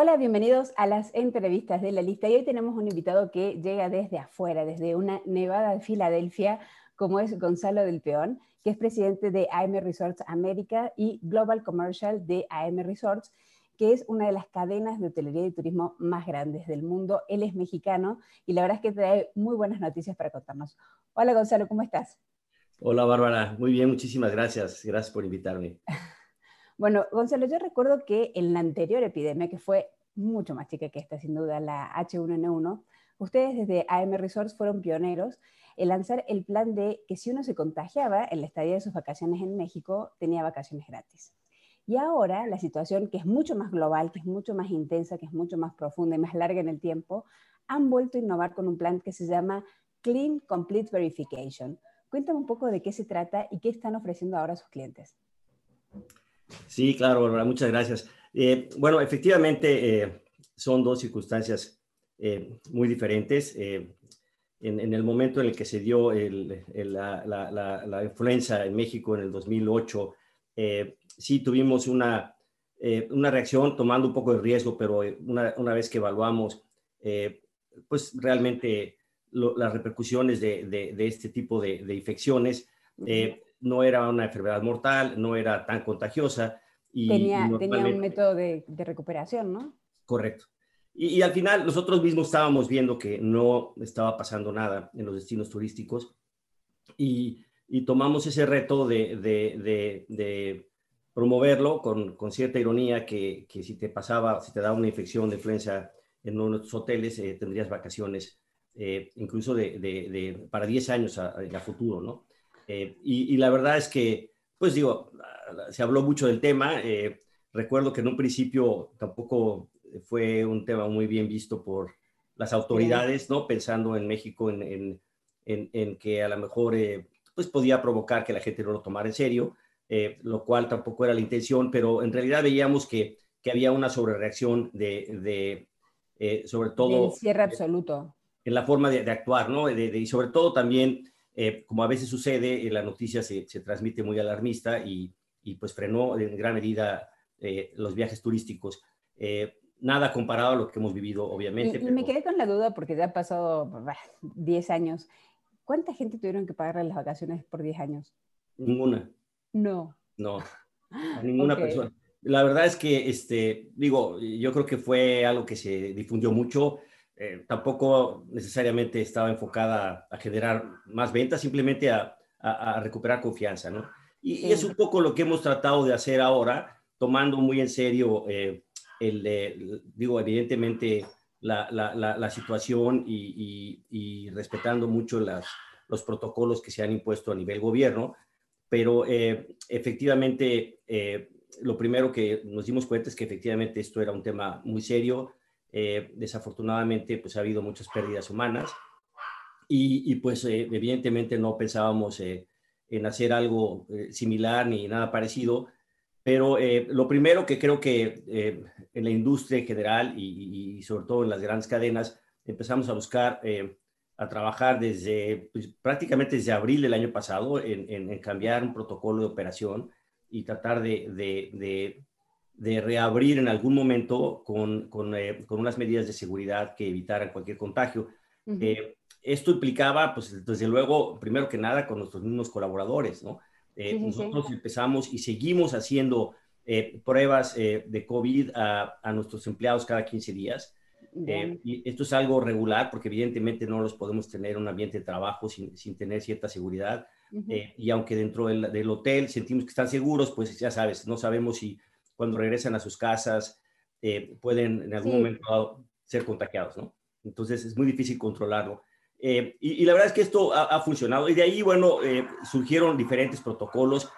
Hola, bienvenidos a las entrevistas de la lista. Y hoy tenemos un invitado que llega desde afuera, desde una nevada de Filadelfia, como es Gonzalo del Peón, que es presidente de AM Resorts América y Global Commercial de AM Resorts, que es una de las cadenas de hotelería y turismo más grandes del mundo. Él es mexicano y la verdad es que trae muy buenas noticias para contarnos. Hola Gonzalo, ¿cómo estás? Hola Bárbara, muy bien, muchísimas gracias. Gracias por invitarme. Bueno, Gonzalo, yo recuerdo que en la anterior epidemia, que fue mucho más chica que esta, sin duda, la H1N1, ustedes desde AM Resorts fueron pioneros en lanzar el plan de que si uno se contagiaba en la estadía de sus vacaciones en México, tenía vacaciones gratis. Y ahora la situación, que es mucho más global, que es mucho más intensa, que es mucho más profunda y más larga en el tiempo, han vuelto a innovar con un plan que se llama Clean Complete Verification. Cuéntame un poco de qué se trata y qué están ofreciendo ahora a sus clientes. Sí, claro, Bárbara, muchas gracias. Eh, bueno, efectivamente eh, son dos circunstancias eh, muy diferentes. En, el momento en el que se dio la, influenza en México en el 2008, sí tuvimos una, una reacción tomando un poco de riesgo, pero una, una vez que evaluamos, pues realmente las repercusiones de, de, este tipo de, infecciones, no era una enfermedad mortal, no era tan contagiosa. Y, tenía, tenía un método de, recuperación, ¿no? Correcto. Y, al final nosotros mismos estábamos viendo que no estaba pasando nada en los destinos turísticos y, tomamos ese reto de, de, promoverlo con, con, cierta ironía que, que, si te pasaba, si te daba una infección de influenza en uno de tus hoteles, eh, tendrías vacaciones eh, incluso de, para 10 años a, a futuro, ¿no? Eh, y, la verdad es que, pues digo, se habló mucho del tema. Eh, recuerdo que en un principio tampoco fue un tema muy bien visto por las autoridades, ¿no? Pensando en México, en, en, que a lo mejor eh, pues podía provocar que la gente no lo tomara en serio, lo cual tampoco era la intención, pero en realidad veíamos que, que había una sobrereacción de, de sobre todo... cierre absoluto. En la forma de, actuar, ¿no? y sobre todo también eh, como a veces sucede, en la noticia se, transmite muy alarmista y, pues frenó en gran medida eh, los viajes turísticos. Eh, nada comparado a lo que hemos vivido, obviamente. Y, me quedé con la duda porque ya ha pasado 10 años. ¿Cuánta gente tuvieron que pagar las vacaciones por 10 años? Ninguna. No. No, ninguna persona. La verdad es que, este, digo, yo creo que fue algo que se difundió mucho. Eh, tampoco necesariamente estaba enfocada a, generar más ventas, simplemente a, recuperar confianza, ¿no? Y, es un poco lo que hemos tratado de hacer ahora, tomando muy en serio eh, el, digo, evidentemente la, situación y, respetando mucho las, los protocolos que se han impuesto a nivel gobierno, pero eh, efectivamente lo primero que nos dimos cuenta es que efectivamente esto era un tema muy serio, eh, desafortunadamente, pues ha habido muchas pérdidas humanas y, pues eh, evidentemente no pensábamos eh, en hacer algo similar ni nada parecido, pero lo primero que creo que en la industria en general y, sobre todo en las grandes cadenas empezamos a buscar, a trabajar desde pues, prácticamente desde abril del año pasado en, cambiar un protocolo de operación y tratar de de reabrir en algún momento con, con, eh, con, unas medidas de seguridad que evitaran cualquier contagio. Eh, esto implicaba, pues, desde luego, primero que nada, con nuestros mismos colaboradores, ¿no? Eh, nosotros empezamos y seguimos haciendo pruebas de COVID a, a, nuestros empleados cada 15 días. y esto es algo regular porque evidentemente no los podemos tener en un ambiente de trabajo sin, sin tener cierta seguridad. y aunque dentro del, del, hotel sentimos que están seguros, pues ya sabes, no sabemos si cuando regresan a sus casas, eh, pueden en algún momento ser contagiados, ¿no? Entonces es muy difícil controlarlo. Eh, y, la verdad es que esto ha, funcionado. Y de ahí, bueno, eh, surgieron diferentes protocolos.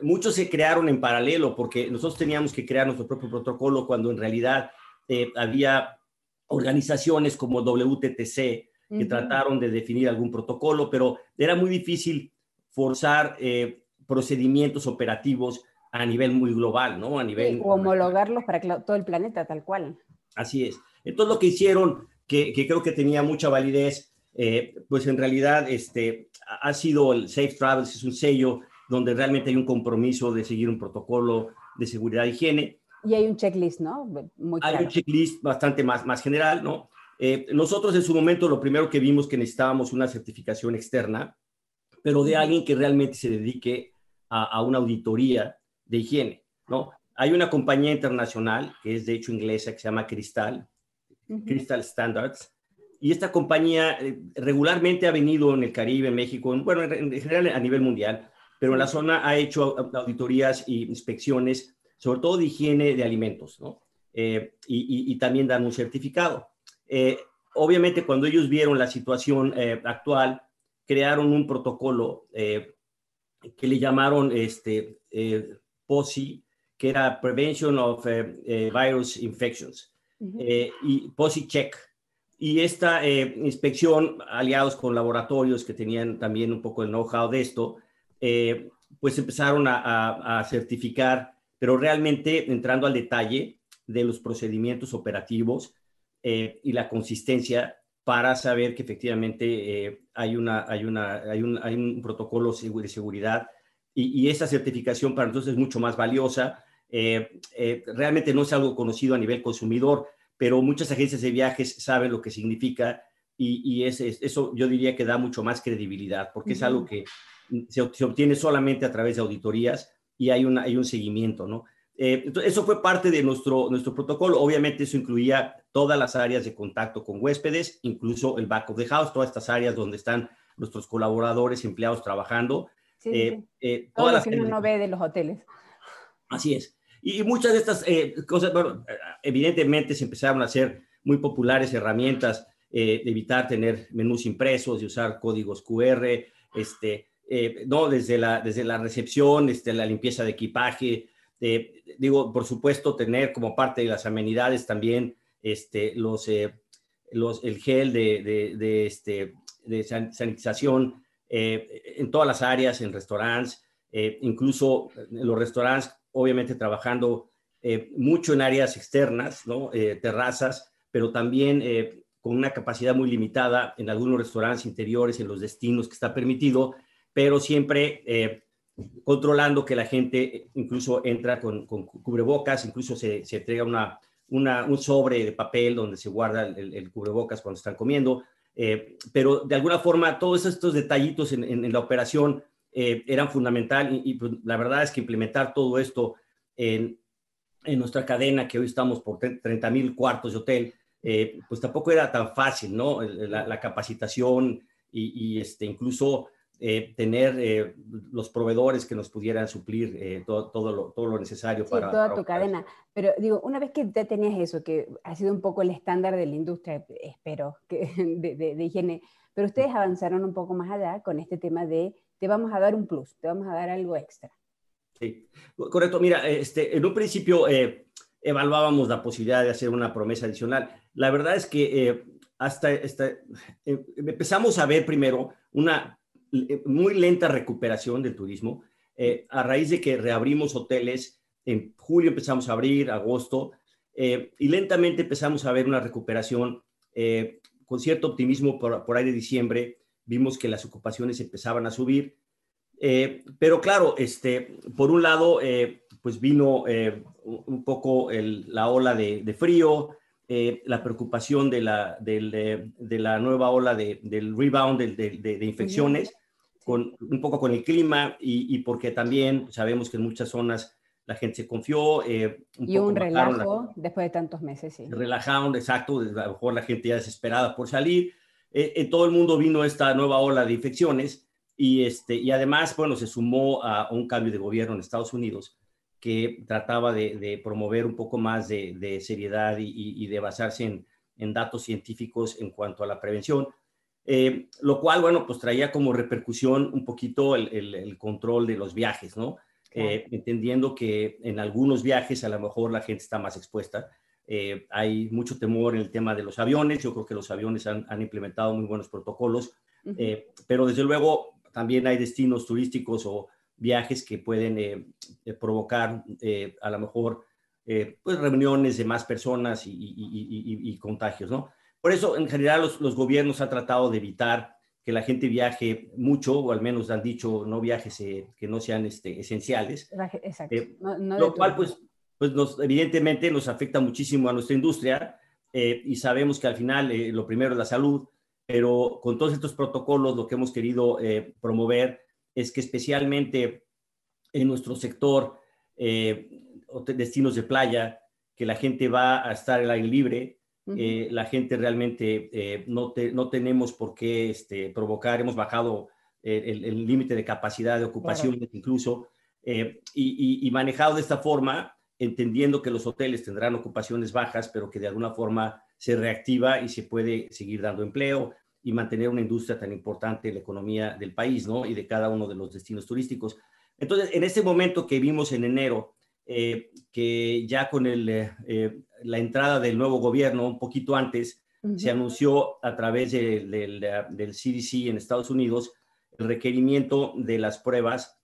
muchos se crearon en paralelo porque nosotros teníamos que crear nuestro propio protocolo cuando en realidad había organizaciones como WTTC que trataron de definir algún protocolo, pero era muy difícil forzar procedimientos operativos a nivel muy global, ¿no? A nivel... o homologarlos para todo el planeta, tal cual. Así es. Entonces lo que hicieron, que, creo que tenía mucha validez, eh, pues en realidad este, ha sido el Safe Travels, es un sello donde realmente hay un compromiso de seguir un protocolo de seguridad e higiene. Y hay un checklist, ¿no? Muy claro. Hay un checklist bastante más, más general, ¿no? Eh, nosotros en su momento lo primero que vimos que necesitábamos una certificación externa, pero de alguien que realmente se dedique a, a una auditoría de higiene, ¿no? Hay una compañía internacional que es de hecho inglesa que se llama Crystal, Crystal Standards, y esta compañía eh, regularmente ha venido en el Caribe, en México, bueno, en, general a nivel mundial, pero en la zona ha hecho auditorías e inspecciones, sobre todo de higiene de alimentos, ¿no? Eh, y, también dan un certificado. Eh, obviamente, cuando ellos vieron la situación actual, crearon un protocolo que le llamaron este, POSI, que era Prevention of Virus Infections, y POSI Check. Y esta eh, inspección, aliados con laboratorios que tenían también un poco el know-how de esto, eh, pues empezaron a, certificar, pero realmente entrando al detalle de los procedimientos operativos eh, y la consistencia para saber que efectivamente hay, una, hay, una, hay, un, hay un protocolo de seguridad y, y esa certificación para nosotros es mucho más valiosa. realmente no es algo conocido a nivel consumidor pero muchas agencias de viajes saben lo que significa y, es, eso yo diría que da mucho más credibilidad, porque es algo que se, obtiene solamente a través de auditorías y hay, una, hay un seguimiento, ¿no? Eh, eso fue parte de nuestro, nuestro protocolo. Obviamente eso incluía todas las áreas de contacto con huéspedes, incluso el back of the house, todas estas áreas donde están nuestros colaboradores, empleados trabajando. Sí, eh, eh, Todo lo que uno no ve de los hoteles. Así es. Y muchas de estas eh, cosas, bueno, evidentemente se empezaron a hacer muy populares herramientas eh, de evitar tener menús impresos, y usar códigos QR, este, eh, no, desde la, desde la recepción, este, la limpieza de equipaje, digo, por supuesto, tener como parte de las amenidades también este, los, los, el gel de, de, de este, de sanitización en todas las áreas, en restaurantes, incluso en los restaurantes obviamente trabajando eh, mucho en áreas externas, ¿no? Eh, terrazas, pero también eh, con una capacidad muy limitada en algunos restaurantes interiores, en los destinos que está permitido, pero siempre controlando que la gente incluso entra con, cubrebocas, incluso se, se entrega una, una, un sobre de papel donde se guarda el, cubrebocas cuando están comiendo. Pero de alguna forma, todos estos detallitos en, en la operación eh, eran fundamental y, pues, la verdad es que implementar todo esto en, en nuestra cadena, que hoy estamos por 30 mil cuartos de hotel, eh, pues tampoco era tan fácil, ¿no? La, capacitación y, este, incluso eh, tener los proveedores que nos pudieran suplir todo, todo, lo, todo lo necesario para... toda tu cadena. Pero digo, una vez que ya tenías eso, que ha sido un poco el estándar de la industria, espero, que, de, de, de higiene, pero ustedes avanzaron un poco más allá con este tema de te vamos a dar un plus, te vamos a dar algo extra. Sí, correcto. Mira, este, en un principio eh, evaluábamos la posibilidad de hacer una promesa adicional. La verdad es que eh, hasta, eh, empezamos a ver primero una muy lenta recuperación del turismo. a raíz de que reabrimos hoteles, en julio empezamos a abrir, agosto, y lentamente empezamos a ver una recuperación con cierto optimismo por, por ahí de diciembre vimos que las ocupaciones empezaban a subir. Eh, pero claro, este, por un lado, eh, pues vino eh, un poco la ola de, frío, la preocupación de la, de, la nueva ola del rebound de, infecciones, con, un poco con el clima y, porque también sabemos que en muchas zonas la gente se confió. Un y un relajo después de tantos meses, sí. Relajaron, exacto, a lo mejor la gente ya desesperada por salir en eh, todo el mundo vino esta nueva ola de infecciones y, este, y además, bueno, se sumó a un cambio de gobierno en Estados Unidos que trataba de, promover un poco más de, seriedad y, de basarse en, en, datos científicos en cuanto a la prevención, eh, lo cual, bueno, pues traía como repercusión un poquito el, control de los viajes, ¿no? Eh, entendiendo que en algunos viajes a lo mejor la gente está más expuesta eh, hay mucho temor en el tema de los aviones. Yo creo que los aviones han, implementado muy buenos protocolos, eh, pero desde luego también hay destinos turísticos o viajes que pueden eh, provocar a lo mejor pues reuniones de más personas y, contagios, ¿no? Por eso, en general, los, gobiernos han tratado de evitar que la gente viaje mucho, o al menos han dicho no viajes que no sean este, esenciales. Exacto. lo cual, pues, pues nos, evidentemente nos afecta muchísimo a nuestra industria eh, y sabemos que al final eh, lo primero es la salud, pero con todos estos protocolos lo que hemos querido eh, promover es que especialmente en nuestro sector, destinos de playa, que la gente va a estar al aire libre, la gente realmente no, no tenemos por qué este, provocar, hemos bajado el límite de capacidad de ocupación incluso, y, y, manejado de esta forma, entendiendo que los hoteles tendrán ocupaciones bajas, pero que de alguna forma se reactiva y se puede seguir dando empleo y mantener una industria tan importante en la economía del país, ¿no? Y de cada uno de los destinos turísticos. Entonces, en este momento que vimos en enero, eh, que ya con el, eh, eh, la entrada del nuevo gobierno, un poquito antes, se anunció a través del CDC en Estados Unidos el requerimiento de las pruebas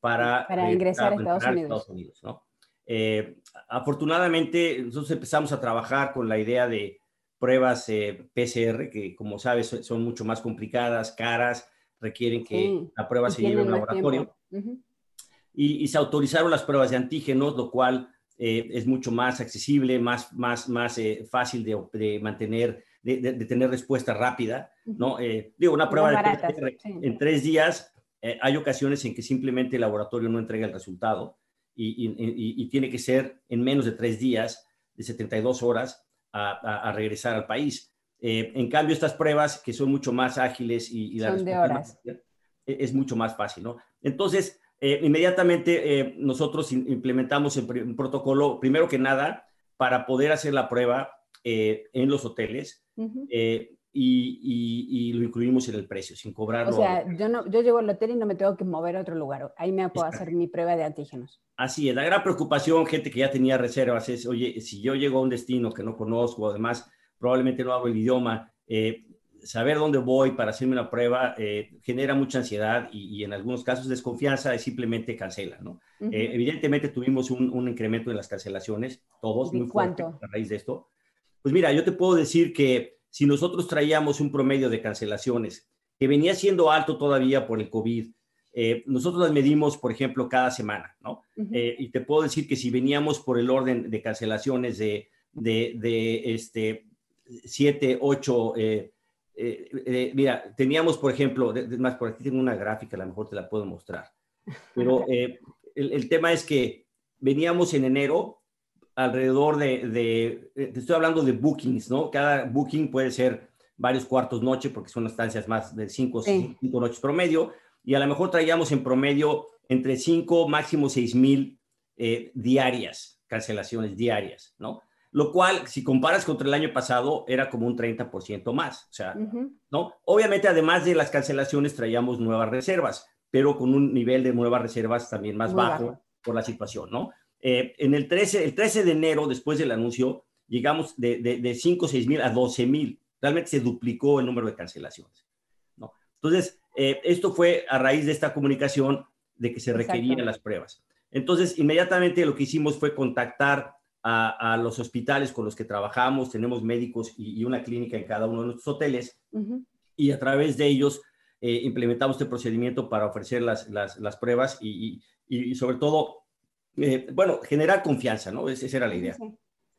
para, para ingresar a Estados Unidos. Estados Unidos ¿no? Eh, afortunadamente, nosotros empezamos a trabajar con la idea de pruebas eh, PCR, que como sabes son mucho más complicadas, caras, requieren que la prueba se lleve a un laboratorio. Y, se autorizaron las pruebas de antígenos, lo cual eh, es mucho más accesible, más, más, más fácil de, mantener, de, tener respuesta rápida. ¿no? digo, una prueba de PCR en tres días, hay ocasiones en que simplemente el laboratorio no entrega el resultado y, tiene que ser en menos de tres días, de 72 horas, a, regresar al país. Eh, en cambio, estas pruebas que son mucho más ágiles y, la son de horas. E, es, mucho más fácil, ¿no? Entonces, eh, inmediatamente eh, nosotros implementamos un protocolo, primero que nada, para poder hacer la prueba en los hoteles y, lo incluimos en el precio, sin cobrarlo. O sea, yo, no, yo llego al hotel y no me tengo que mover a otro lugar. Ahí me puedo hacer mi prueba de antígenos. Así es. La gran preocupación, gente que ya tenía reservas, es, oye, si yo llego a un destino que no conozco, además probablemente no hablo el idioma, eh, saber dónde voy para hacerme una prueba eh, genera mucha ansiedad y, en algunos casos desconfianza y simplemente cancela, ¿no? Eh, evidentemente tuvimos un, incremento en las cancelaciones, todos, muy fuerte a raíz de esto. Pues mira, yo te puedo decir que si nosotros traíamos un promedio de cancelaciones que venía siendo alto todavía por el COVID, eh, nosotros las medimos, por ejemplo, cada semana, ¿no? Eh, y te puedo decir que si veníamos por el orden de cancelaciones de, de, este, 7, 8, eh, mira, teníamos, por ejemplo, es más, por aquí tengo una gráfica, a lo mejor te la puedo mostrar, pero el, el tema es que veníamos en enero alrededor de, eh, te estoy hablando de bookings, ¿no? Cada booking puede ser varios cuartos noche porque son estancias más de cinco, cinco noches promedio y a lo mejor traíamos en promedio entre cinco, máximo seis mil eh, diarias, cancelaciones diarias, ¿no? Lo cual, si comparas contra el año pasado, era como un 30% más, o sea, ¿no? Obviamente, además de las cancelaciones, traíamos nuevas reservas, pero con un nivel de nuevas reservas también más bajo por la situación, ¿no? Eh, en el 13, el 13 de enero, después del anuncio, llegamos de, de, 5 o 6 mil a 12 mil. Realmente se duplicó el número de cancelaciones. ¿no? Entonces, eh, esto fue a raíz de esta comunicación de que se requerían las pruebas. Entonces, inmediatamente lo que hicimos fue contactar a, los hospitales con los que trabajamos, tenemos médicos y, una clínica en cada uno de nuestros hoteles, y a través de ellos eh, implementamos este procedimiento para ofrecer las, las, las pruebas y, y, sobre todo eh, bueno, generar confianza, ¿no? Esa era la idea.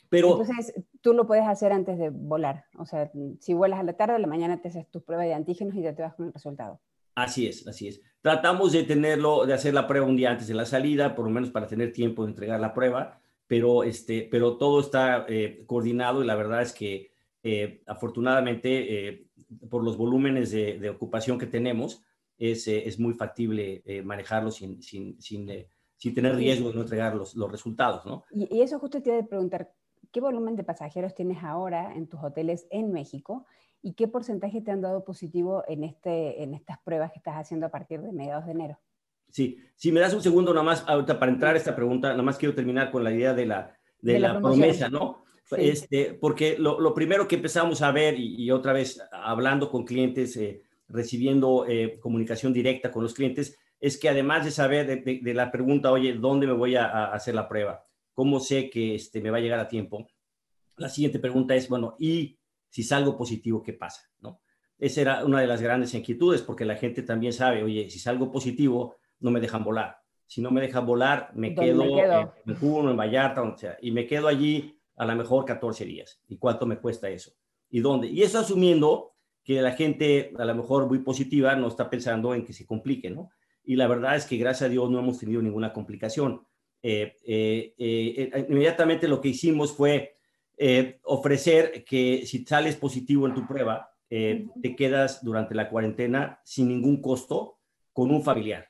Pero, Entonces, tú lo puedes hacer antes de volar. O sea, si vuelas a la tarde, a la mañana te haces tu prueba de antígenos y ya te vas con el resultado. Así es, así es. Tratamos de tenerlo, de hacer la prueba un día antes de la salida, por lo menos para tener tiempo de entregar la prueba, pero, este, pero todo está eh, coordinado y la verdad es que eh, afortunadamente por los volúmenes de, ocupación que tenemos, es, es muy factible manejarlo sin, sin, sin sin tener riesgo de no entregar los, los resultados, ¿no? Y, eso justo te iba a preguntar, ¿qué volumen de pasajeros tienes ahora en tus hoteles en México? ¿Y qué porcentaje te han dado positivo en, este, en estas pruebas que estás haciendo a partir de mediados de enero? Sí, si me das un segundo nada más, ahorita para entrar a esta pregunta, nada más quiero terminar con la idea de la, de, la, promesa, ¿no? Este, porque lo, lo, primero que empezamos a ver, y, otra vez hablando con clientes, eh, recibiendo eh, comunicación directa con los clientes, es que además de saber de, la pregunta, oye, ¿dónde me voy a, hacer la prueba? ¿Cómo sé que este, me va a llegar a tiempo? La siguiente pregunta es, bueno, ¿y si salgo positivo, qué pasa? ¿No? Esa era una de las grandes inquietudes, porque la gente también sabe, oye, si salgo positivo, no me dejan volar. si no me dejan volar, me quedo, en Juno, en Vallarta, o sea, y me quedo allí a lo mejor 14 días. ¿Y cuánto me cuesta eso? ¿Y dónde? Y eso asumiendo que la gente, a lo mejor muy positiva, no está pensando en que se complique, ¿no? Y la verdad es que gracias a Dios no hemos tenido ninguna complicación. Eh, eh, eh, inmediatamente lo que hicimos fue ofrecer que si sales positivo en tu prueba, te quedas durante la cuarentena sin ningún costo con un familiar,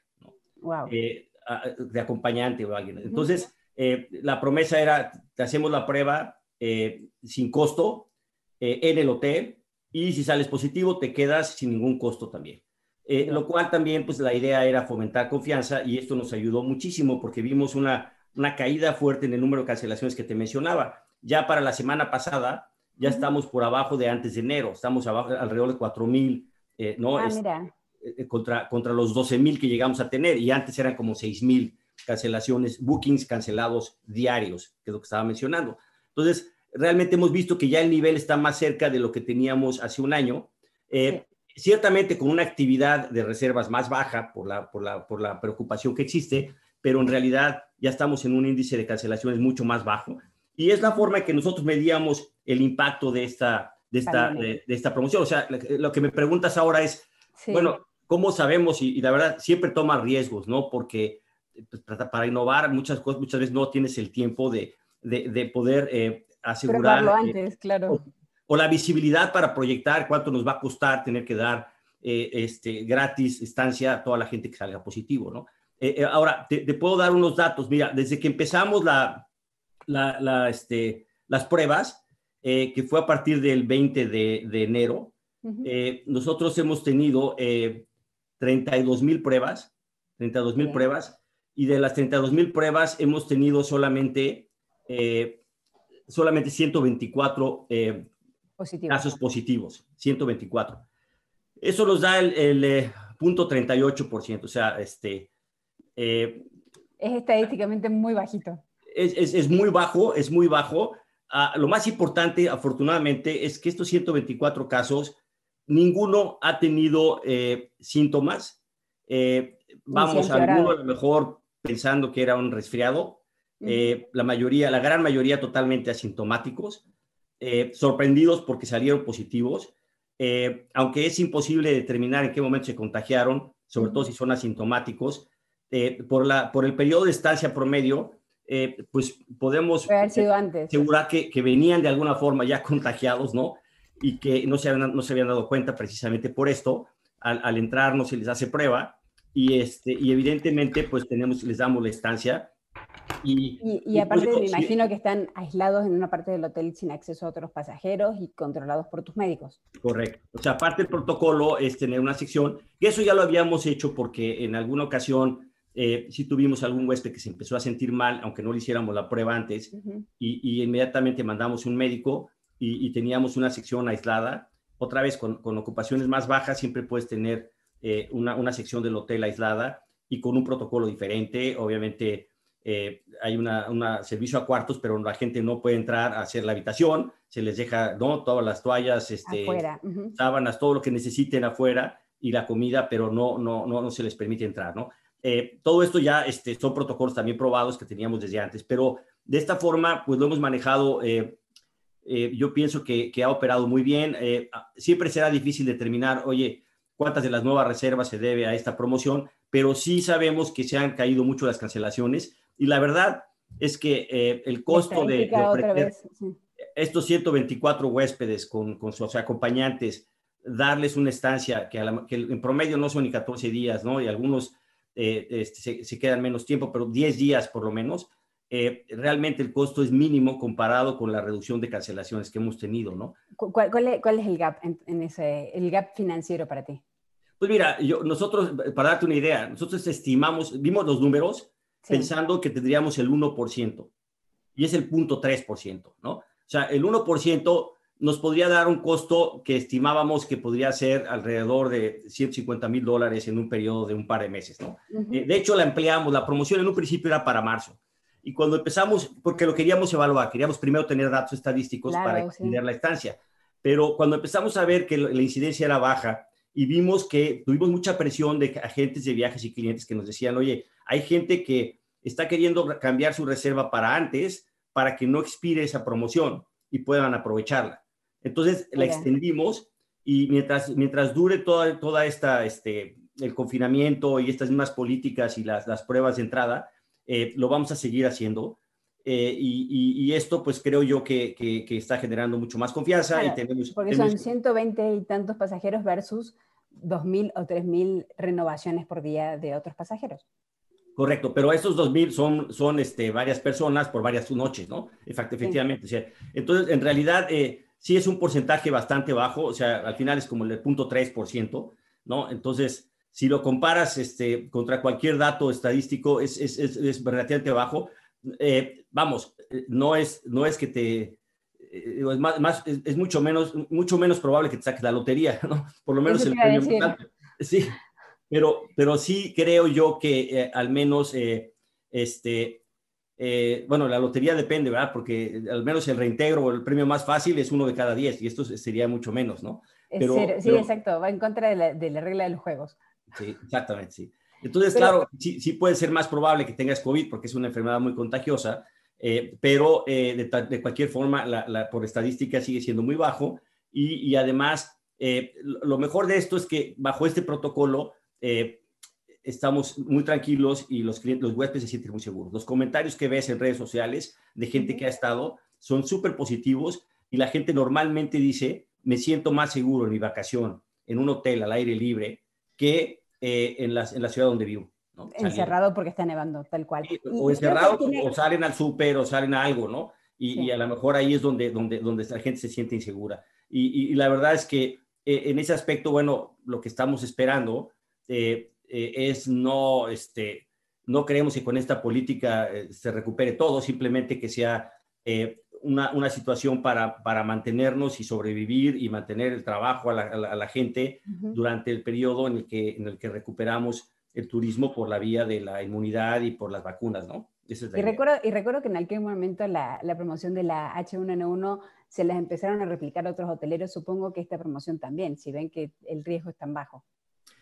wow. de acompañante o alguien. Entonces, la promesa era, te hacemos la prueba sin costo en el hotel y si sales positivo, te quedas sin ningún costo también. Eh, lo cual también, pues la idea era fomentar confianza y esto nos ayudó muchísimo porque vimos una, una caída fuerte en el número de cancelaciones que te mencionaba. Ya para la semana pasada, ya estamos por abajo de antes de enero, estamos abajo, alrededor de 4 mil, eh, ¿no? Ah, eh, contra, contra los 12 mil que llegamos a tener y antes eran como 6 mil cancelaciones, bookings cancelados diarios, que es lo que estaba mencionando. Entonces, realmente hemos visto que ya el nivel está más cerca de lo que teníamos hace un año. Eh, ciertamente con una actividad de reservas más baja por la, por, la, por la preocupación que existe, pero en realidad ya estamos en un índice de cancelaciones mucho más bajo. Y es la forma en que nosotros medíamos el impacto de esta, de esta, de, esta promoción. O sea, lo que me preguntas ahora es, bueno, ¿cómo sabemos? Y, la verdad, siempre toma riesgos, ¿no? Porque pues, para innovar muchas cosas, muchas veces no tienes el tiempo de, de poder eh, asegurar. Eh, antes, claro. O, la visibilidad para proyectar cuánto nos va a costar tener que dar eh, este, gratis estancia a toda la gente que salga positivo, ¿no? Eh, ahora, te, puedo dar unos datos. Mira, desde que empezamos la, la, este, las pruebas, que fue a partir del 20 de, de enero, nosotros hemos tenido 32 mil pruebas, 32 mil pruebas, y de las 32 mil pruebas hemos tenido solamente solamente 124 eh, casos positivos, 124. Eso nos da el, eh, punto 38%, o sea, este... Eh, es estadísticamente muy bajito. Es, es, muy bajo, es muy bajo. Ah, lo más importante, afortunadamente, es que estos 124 casos, ninguno ha tenido síntomas. vamos, alguno a lo mejor pensando que era un resfriado, eh, la mayoría, la gran mayoría totalmente asintomáticos, eh, sorprendidos porque salieron positivos, eh, aunque es imposible determinar en qué momento se contagiaron, sobre todo si son asintomáticos, por, la, por el periodo de estancia promedio, pues podemos asegurar que, que, venían de alguna forma ya contagiados, ¿no? Y que no se habían, no se habían dado cuenta precisamente por esto, al, al entrar no se les hace prueba y, este, y evidentemente pues tenemos, les damos la estancia y, aparte me imagino que están aislados en una parte del hotel sin acceso a otros pasajeros y controlados por tus médicos. Correcto. O sea, aparte del protocolo es tener una sección, que eso ya lo habíamos hecho porque en alguna ocasión eh, sí tuvimos algún huésped que se empezó a sentir mal, aunque no le hiciéramos la prueba antes, y, inmediatamente mandamos un médico y, teníamos una sección aislada. Otra vez, con, ocupaciones más bajas, siempre puedes tener eh, una, una sección del hotel aislada y con un protocolo diferente, obviamente eh, hay un servicio a cuartos, pero la gente no puede entrar a hacer la habitación, se les deja ¿no? todas las toallas, este, sábanas, todo lo que necesiten afuera y la comida, pero no, no, no, no se les permite entrar, ¿no? Eh, todo esto ya este, son protocolos también probados que teníamos desde antes, pero de esta forma, pues lo hemos manejado, eh, yo pienso que, que, ha operado muy bien. siempre será difícil determinar, oye, cuántas de las nuevas reservas se debe a esta promoción, pero sí sabemos que se han caído mucho las cancelaciones y la verdad es que eh, el costo de, estos 124 huéspedes con, con sus acompañantes, darles una estancia que, en promedio no son ni 14 días, ¿no? Y algunos eh, este, se, quedan menos tiempo, pero 10 días por lo menos, eh, realmente el costo es mínimo comparado con la reducción de cancelaciones que hemos tenido, ¿no? ¿Cuál, es, el gap en, ese, el gap financiero para ti? Pues mira, yo, nosotros, para darte una idea, nosotros estimamos, vimos los números pensando que tendríamos el 1%, y es el 0.3%, ¿no? O sea, el 1% nos podría dar un costo que estimábamos que podría ser alrededor de 150 mil dólares en un periodo de un par de meses, ¿no? Eh, de hecho, la empleamos, la promoción en un principio era para marzo. Y cuando empezamos, porque lo queríamos evaluar, queríamos primero tener datos estadísticos para extender la estancia. Pero cuando empezamos a ver que la incidencia era baja y vimos que tuvimos mucha presión de agentes de viajes y clientes que nos decían, oye, hay gente que está queriendo cambiar su reserva para antes, para que no expire esa promoción y puedan aprovecharla. Entonces la extendimos y mientras, mientras dure toda, toda esta, este, el confinamiento y estas mismas políticas y las, las pruebas de entrada, eh, lo vamos a seguir haciendo. Eh, y, esto, pues creo yo que, que, está generando mucho más confianza. y tenemos, porque son 120 y tantos pasajeros versus 2.000 o 3.000 renovaciones por día de otros pasajeros. Correcto, pero estos 2.000 son, son este, varias personas por varias noches, ¿no? Efectivamente. entonces, en realidad, eh, sí es un porcentaje bastante bajo, o sea, al final es como el 0.3%, ¿no? Entonces, si lo comparas este, contra cualquier dato estadístico, es, es, es, relativamente bajo. Eh, vamos, eh, no es, no es que te... Eh, es, más, es, mucho, menos, mucho menos probable que te saques la lotería, ¿no? Por lo menos el premio Sí, pero, pero sí creo yo que al menos, este, bueno, la lotería depende, ¿verdad? Porque al menos el reintegro o el premio más fácil es uno de cada diez y esto sería mucho menos, ¿no? Pero, sí, exacto, va en contra de la, de la regla de los juegos. Sí, exactamente, sí. Entonces, claro, sí, sí, puede ser más probable que tengas COVID porque es una enfermedad muy contagiosa, eh, pero eh, de, cualquier forma, la, por estadística sigue siendo muy bajo y, además, eh, lo mejor de esto es que bajo este protocolo estamos muy tranquilos y los, clientes, los huéspedes se sienten muy seguros. Los comentarios que ves en redes sociales de gente que ha estado son súper positivos y la gente normalmente dice, me siento más seguro en mi vacación en un hotel al aire libre que eh, en, la, en la ciudad donde vivo. Encerrado porque está nevando, tal cual. o encerrado, o salen al súper, o salen a algo, ¿no? Y, a lo mejor ahí es donde, donde, donde la gente se siente insegura. Y, la verdad es que eh, en ese aspecto, bueno, lo que estamos esperando eh, es no, este, no creemos que con esta política se recupere todo, simplemente que sea una, una, situación para, para, mantenernos y sobrevivir y mantener el trabajo a la, a la, gente durante el periodo en el, que, en el que recuperamos el turismo por la vía de la inmunidad y por las vacunas, ¿no? y, recuerdo, y recuerdo que en aquel momento la, la promoción de la H1N1 se las empezaron a replicar a otros hoteleros, supongo que esta promoción también, si ven que el riesgo es tan bajo.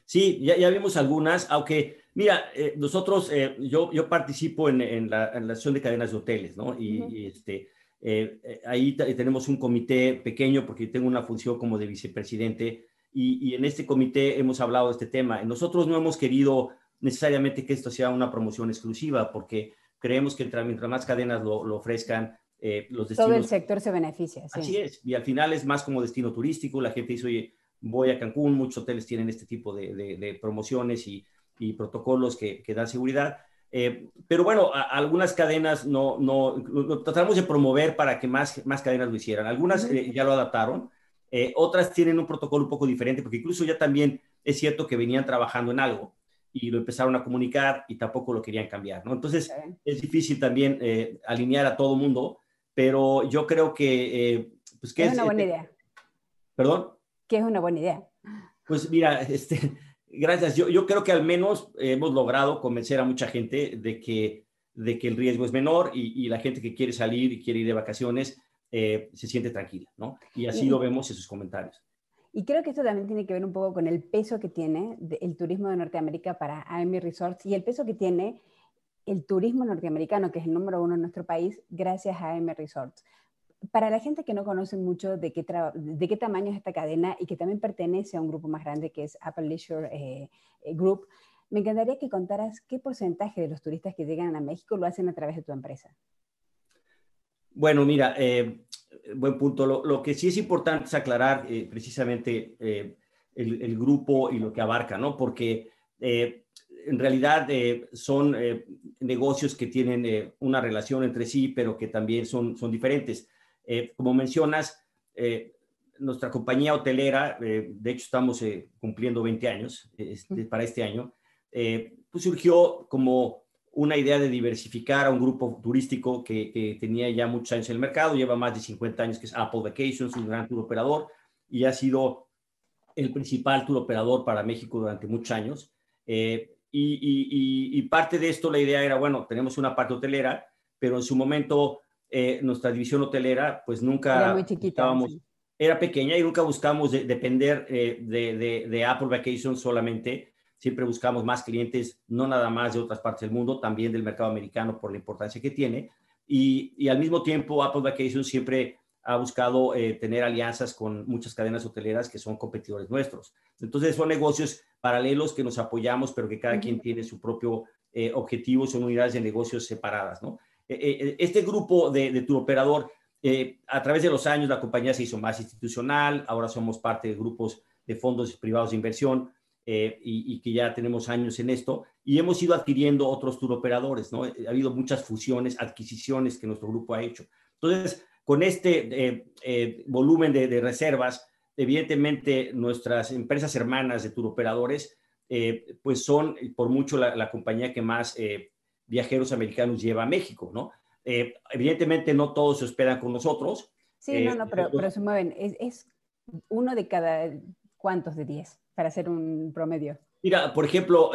Sí, ya, ya vimos algunas, aunque, mira, eh, nosotros, eh, yo, yo participo en, en, la, en, la, acción de cadenas de hoteles, ¿no? Y, y este, eh, eh, ahí tenemos un comité pequeño porque tengo una función como de vicepresidente y, en este comité hemos hablado de este tema. Nosotros no hemos querido necesariamente que esto sea una promoción exclusiva porque creemos que mientras más cadenas lo, ofrezcan, eh, los destinos... Todo el sector se beneficia. Así es. Y al final es más como destino turístico. La gente dice, oye, voy a Cancún, muchos hoteles tienen este tipo de, promociones y, protocolos que, que dan seguridad eh, pero bueno, algunas cadenas no, no, tratamos de promover para que más, más cadenas lo hicieran. Algunas eh, ya lo adaptaron, eh, otras tienen un protocolo un poco diferente, porque incluso ya también es cierto que venían trabajando en algo y lo empezaron a comunicar y tampoco lo querían cambiar, ¿no? Entonces es difícil también alinear a todo mundo, pero yo creo que... pues que es, una buena idea. ¿Perdón? Que es una buena idea. Pues mira, este, Gracias. Yo, yo creo que al menos hemos logrado convencer a mucha gente de que, de que el riesgo es menor y, la gente que quiere salir y quiere ir de vacaciones eh, se siente tranquila, ¿no? Y así lo vemos en sus comentarios. Y creo que esto también tiene que ver un poco con el peso que tiene el turismo de Norteamérica para AMI Resorts y el peso que tiene el turismo norteamericano, que es el número uno en nuestro país, gracias a AMI Resorts para la gente que no conoce mucho de qué, tamaño es esta cadena y que también pertenece a un grupo más grande que es Apple Leisure eh, eh, Group, me encantaría que contaras qué porcentaje de los turistas que llegan a México lo hacen a través de tu empresa. Bueno, mira, eh, buen punto. Lo, que sí es importante es aclarar precisamente el, grupo y lo que abarca, ¿no? Porque en realidad son negocios que tienen una relación entre sí, pero que también son diferentes. Eh, como mencionas, eh, nuestra compañía hotelera, eh, de hecho estamos cumpliendo 20 años este, para este año, pues surgió como una idea de diversificar a un grupo turístico que, tenía ya muchos años en el mercado, lleva más de 50 años, que es Apple Vacations, un gran tour operador, y ha sido el principal tour operador para México durante muchos años. y, y, parte de esto, la idea era, bueno, tenemos una parte hotelera, pero en su momento eh, nuestra división hotelera, pues nunca era muy chiquita, era pequeña y nunca buscamos depender eh, de, de, Apple Vacations solamente. siempre buscamos más clientes, no nada más de otras partes del mundo, también del mercado americano por la importancia que tiene. Y, y al mismo tiempo, Apple Vacations siempre ha buscado eh, tener alianzas con muchas cadenas hoteleras que son competidores nuestros. Entonces, son negocios paralelos que nos apoyamos, pero que cada quien tiene su propio eh, objetivo, son unidades de negocios separadas, ¿no? Eh, este grupo de, de operador, a través de los años, la compañía se hizo más institucional, ahora somos parte de grupos de fondos privados de inversión y, y, que ya tenemos años en esto, y hemos ido adquiriendo otros operadores, ¿no? Ha habido muchas fusiones, adquisiciones que nuestro grupo ha hecho. Entonces, con este eh, eh, volumen de, reservas, evidentemente nuestras empresas hermanas de turoperadores, eh, pues son por mucho la, compañía que más viajeros americanos lleva a México, ¿no? evidentemente no todos se hospedan con nosotros. Sí, no, no, pero, se mueven. Es, uno de cada, ¿cuántos de 10? Para hacer un promedio. Mira, por ejemplo,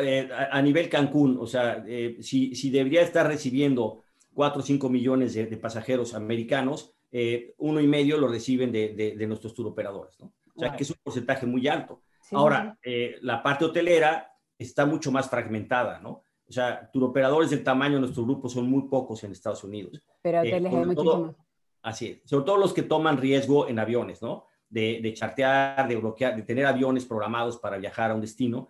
a, nivel Cancún, o sea, si, si, debería estar recibiendo 4 o 5 millones de, de pasajeros americanos, eh, uno y medio lo reciben de, de, nuestros turoperadores, ¿no? O sea, que es un porcentaje muy alto. Ahora, eh, la parte hotelera está mucho más fragmentada, ¿no? O sea, turoperadores del tamaño de nuestro grupo son muy pocos en Estados Unidos. Pero eh, hoteles hay muchísimos. Así es, sobre todo los que toman riesgo en aviones, ¿no? De, de chartear, de bloquear, de tener aviones programados para viajar a un destino,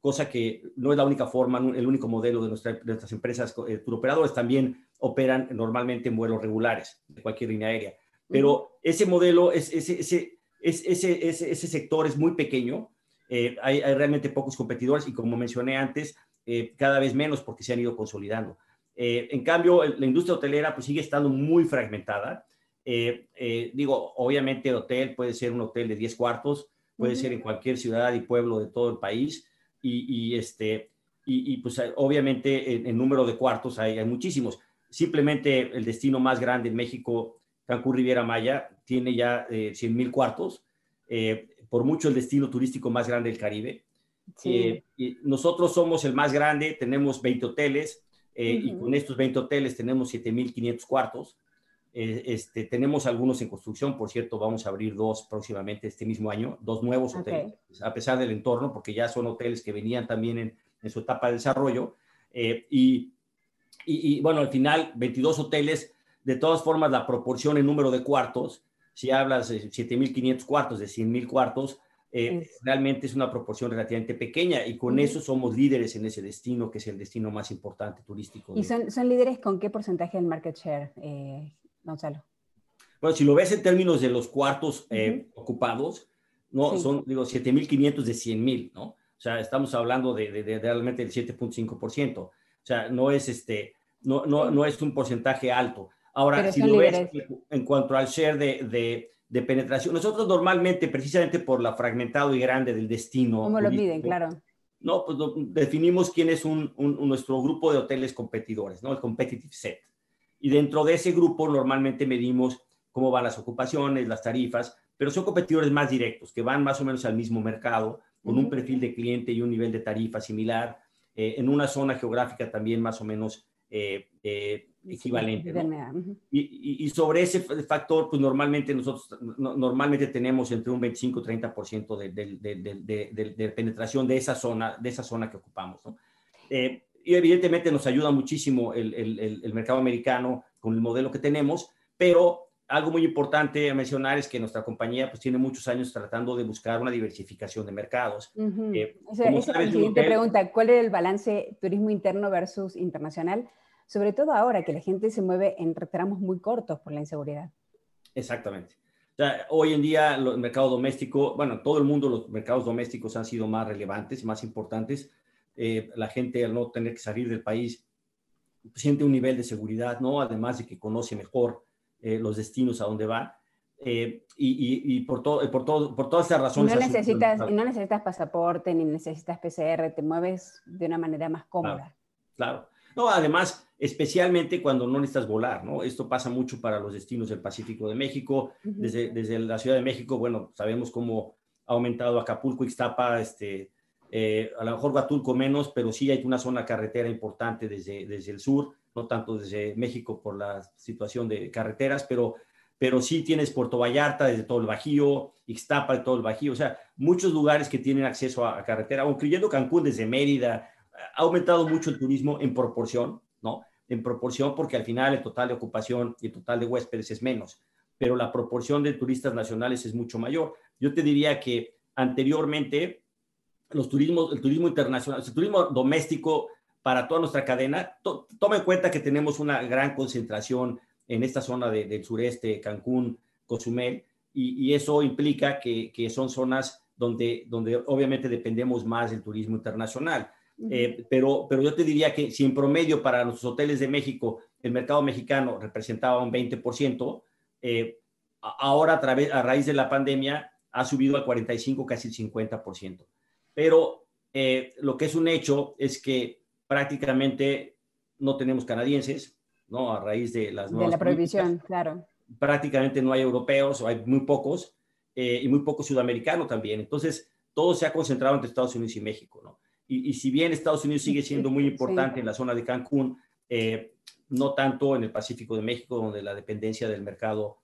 cosa que no es la única forma, el único modelo de, nuestras empresas turoperadores. También operan normalmente en vuelos regulares de cualquier línea aérea. Pero ese modelo, es, ese, ese, ese, ese, sector es muy pequeño, eh, hay, realmente pocos competidores y como mencioné antes, eh, cada vez menos porque se han ido consolidando. Eh, en cambio, la industria hotelera pues sigue estando muy fragmentada. digo, obviamente el hotel puede ser un hotel de 10 cuartos, puede ser en cualquier ciudad y pueblo de todo el país y, y este, y, pues obviamente en, número de cuartos hay, hay muchísimos simplemente el destino más grande en México, Cancún Riviera Maya, tiene ya eh, 100 mil cuartos, eh, por mucho el destino turístico más grande del Caribe. Eh, y nosotros somos el más grande, tenemos 20 hoteles eh, y con estos 20 hoteles tenemos 7.500 cuartos. este, tenemos algunos en construcción, por cierto, vamos a abrir dos próximamente este mismo año, dos nuevos hoteles, a pesar del entorno, porque ya son hoteles que venían también en, en su etapa de desarrollo. y y, bueno, al final 22 hoteles, de todas formas la proporción en número de cuartos, si hablas de 7.500 cuartos, de 100.000 cuartos, eh, realmente es una proporción relativamente pequeña y con eso somos líderes en ese destino, que es el destino más importante turístico. ¿Y son, son líderes con qué porcentaje del market share, eh, Gonzalo? Bueno, si lo ves en términos de los cuartos eh, ocupados, no, son, digo, 7.500 de 100.000, ¿no? O sea, estamos hablando de, de, de realmente del 7.5%. O sea, no es, este, no, no, no es un porcentaje alto. Ahora, si lo ves en cuanto al share de, de, penetración, nosotros normalmente, precisamente por la fragmentado y grande del destino. ¿Cómo lo miden? Claro. No, pues definimos quién es un, nuestro grupo de hoteles competidores, ¿no? El competitive set. Y dentro de ese grupo normalmente medimos cómo van las ocupaciones, las tarifas, pero son competidores más directos, que van más o menos al mismo mercado, con un perfil de cliente y un nivel de tarifa similar, eh, en una zona geográfica también más o menos eh, eh, equivalente. y, sobre ese factor, pues normalmente nosotros normalmente tenemos entre un 25 y 30% de, de, de, penetración de esa zona, de esa zona que ocupamos. y evidentemente nos ayuda muchísimo el, el, el mercado americano con el modelo que tenemos, pero algo muy importante a mencionar es que nuestra compañía pues tiene muchos años tratando de buscar una diversificación de mercados. Eh, esa es la siguiente pregunta, ¿cuál es el balance turismo interno versus internacional? Sobre todo ahora que la gente se mueve en tramos muy cortos por la inseguridad. Exactamente. O sea, hoy en día el mercado doméstico, bueno, todo el mundo los mercados domésticos han sido más relevantes, más importantes. Eh, la gente al no tener que salir del país siente un nivel de seguridad, ¿no? Además de que conoce mejor eh, los destinos a donde va. Eh, y, y, por, todo, por, todo, por todas estas razones. No necesitas, no necesitas pasaporte ni necesitas PCR, te mueves de una manera más cómoda. Claro, No, además, especialmente cuando no necesitas volar, ¿no? Esto pasa mucho para los destinos del Pacífico de México. desde, desde la Ciudad de México, bueno, sabemos cómo ha aumentado Acapulco, Ixtapa, este, eh, a lo mejor Huatulco menos, pero sí hay una zona carretera importante desde, desde el sur no tanto desde México por la situación de carreteras, pero, pero sí tienes Puerto Vallarta desde todo el Bajío Ixtapa, de todo el Bajío, o sea, muchos lugares que tienen acceso a, carretera, incluyendo Cancún desde Mérida, ha aumentado mucho el turismo en proporción, ¿no? En proporción porque al final el total de ocupación y el total de huéspedes es menos, pero la proporción de turistas nacionales es mucho mayor. Yo te diría que anteriormente los turismos, el turismo internacional, el turismo doméstico para toda nuestra cadena, toma en cuenta que tenemos una gran concentración en esta zona del sureste, Cancún, Cozumel, y, eso implica que, son zonas donde, donde obviamente dependemos más del turismo internacional. Eh, pero, pero yo te diría que si en promedio para los hoteles de México el mercado mexicano representaba un 20%, eh, ahora a, través, a raíz de la pandemia ha subido al 45, casi el 50%. Pero eh, lo que es un hecho es que prácticamente no tenemos canadienses, ¿no? A raíz de las nuevas... De la prohibición, claro. Prácticamente no hay europeos, hay muy pocos, eh, y muy pocos sudamericanos también. Entonces, todo se ha concentrado entre Estados Unidos y México, ¿no? Y, si bien Estados Unidos sigue siendo muy importante en la zona de Cancún, eh, no tanto en el Pacífico de México, donde la dependencia del mercado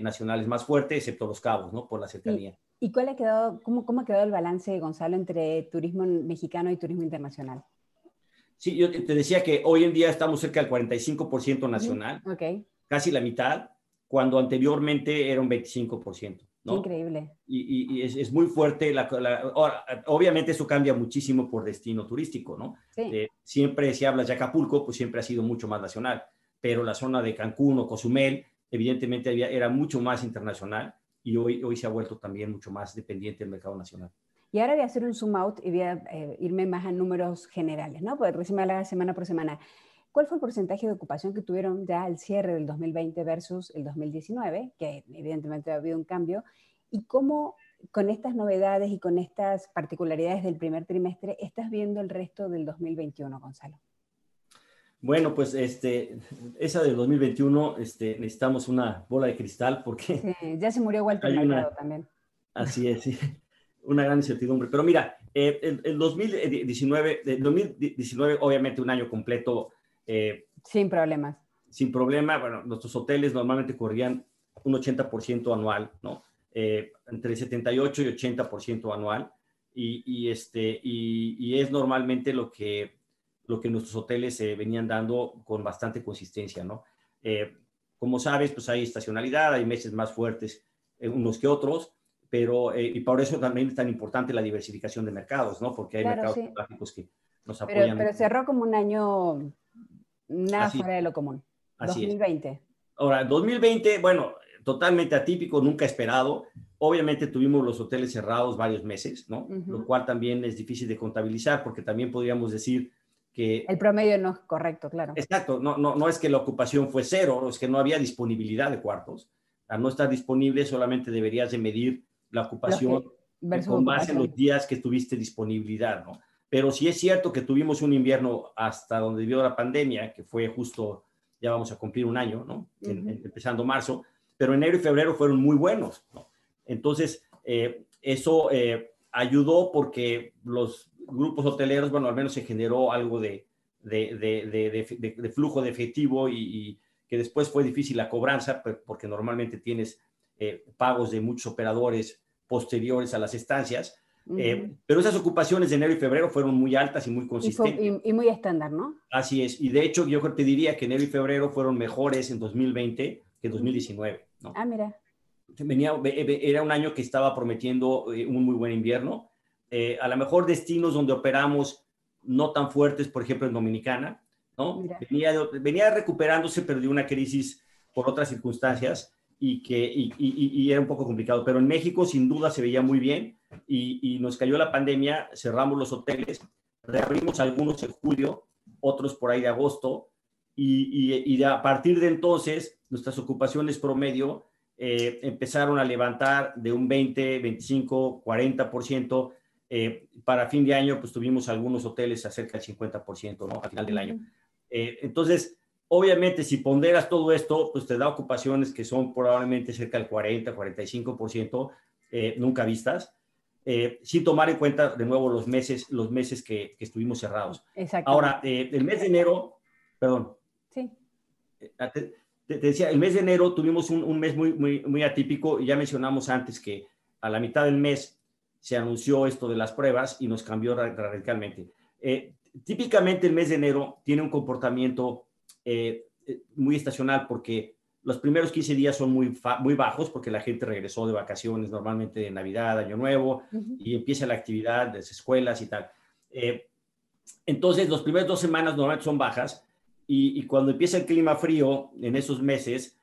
nacional es más fuerte, excepto los cabos, ¿no? Por la cercanía. ¿Y cuál ha quedado, cómo, cómo ha quedado el balance, Gonzalo, entre turismo mexicano y turismo internacional? Sí, yo te decía que hoy en día estamos cerca del 45% nacional, casi la mitad, cuando anteriormente era un 25%. ¿No? Increíble. Y, y, es, muy fuerte. La, obviamente eso cambia muchísimo por destino turístico, ¿no? Eh, siempre si hablas de Acapulco, pues siempre ha sido mucho más nacional, pero la zona de Cancún o Cozumel, evidentemente había, era mucho más internacional y hoy, hoy se ha vuelto también mucho más dependiente del mercado nacional. Y ahora voy a hacer un zoom out y voy a eh, irme más a números generales, ¿no? Porque recién me hablaba semana por semana. ¿Cuál fue el porcentaje de ocupación que tuvieron ya al cierre del 2020 versus el 2019? Que evidentemente ha habido un cambio. ¿Y cómo con estas novedades y con estas particularidades del primer trimestre estás viendo el resto del 2021, Gonzalo? Bueno, pues este, esa del 2021 este, necesitamos una bola de cristal porque... Sí, ya se murió Walter Mercado también. Así es, sí, una gran incertidumbre. Pero mira, eh, el, 2019, el 2019, obviamente un año completo... Eh, sin problemas. Sin problema, bueno, nuestros hoteles normalmente corrían un 80% anual, ¿no? Eh, entre 78 y 80% anual. Y, y este, y, y es normalmente lo que lo que nuestros hoteles se venían dando con bastante consistencia, ¿no? Eh, como sabes, pues hay estacionalidad, hay meses más fuertes eh, unos que otros, pero eh, y por eso también es tan importante la diversificación de mercados, ¿no? Porque hay mercados geográficos que nos apoyan. Pero, cerró como un año nada fuera de lo común. Así 2020. Ahora, 2020, bueno, totalmente atípico, nunca esperado. Obviamente tuvimos los hoteles cerrados varios meses, ¿no? Lo cual también es difícil de contabilizar porque también podríamos decir el promedio no es correcto, claro. Exacto, no, no, no es que la ocupación fue cero, es que no había disponibilidad de cuartos. Al no estar disponible, solamente deberías de medir la ocupación con base en los días que tuviste disponibilidad, ¿no? Pero sí es cierto que tuvimos un invierno hasta donde dio la pandemia, que fue justo, ya vamos a cumplir un año, ¿no? empezando marzo, pero enero y febrero fueron muy buenos, ¿no? Entonces, eh, eso eh, ayudó porque los grupos hoteleros, bueno, al menos se generó algo de, de, flujo de efectivo y, que después fue difícil la cobranza, pues, porque normalmente tienes eh, pagos de muchos operadores posteriores a las estancias. Eh, pero esas ocupaciones de enero y febrero fueron muy altas y muy consistentes. Y, muy estándar, ¿no? Así es. Y de hecho, yo te diría que enero y febrero fueron mejores en 2020 que 2019. ¿no? Ah, mira. Venía, era un año que estaba prometiendo eh, un muy buen invierno eh, a lo mejor destinos donde operamos no tan fuertes, por ejemplo en Dominicana, ¿no? Venía, venía, recuperándose, pero de una crisis por otras circunstancias y que y, era un poco complicado. Pero en México sin duda se veía muy bien y, nos cayó la pandemia, cerramos los hoteles, reabrimos algunos en julio, otros por ahí de agosto y, a partir de entonces nuestras ocupaciones promedio eh, empezaron a levantar de un 20, 25, 40% eh, para fin de año, pues tuvimos algunos hoteles a cerca del 50%, ¿no? Al final del año. Eh, entonces, obviamente, si ponderas todo esto, pues te da ocupaciones que son probablemente cerca del 40, 45%, eh, nunca vistas, sin tomar en cuenta de nuevo los meses, los meses que, estuvimos cerrados. Exacto. Ahora, el mes de enero, perdón. Sí. Te, decía, el mes de enero tuvimos un, un, mes muy, muy, muy atípico y ya mencionamos antes que a la mitad del mes se anunció esto de las pruebas y nos cambió radicalmente. Eh, típicamente el mes de enero tiene un comportamiento eh, eh, muy estacional porque los primeros 15 días son muy, muy bajos porque la gente regresó de vacaciones, normalmente de Navidad, Año Nuevo, y empieza la actividad de las escuelas y tal. entonces, los primeros dos semanas normalmente son bajas y, cuando empieza el clima frío en esos meses,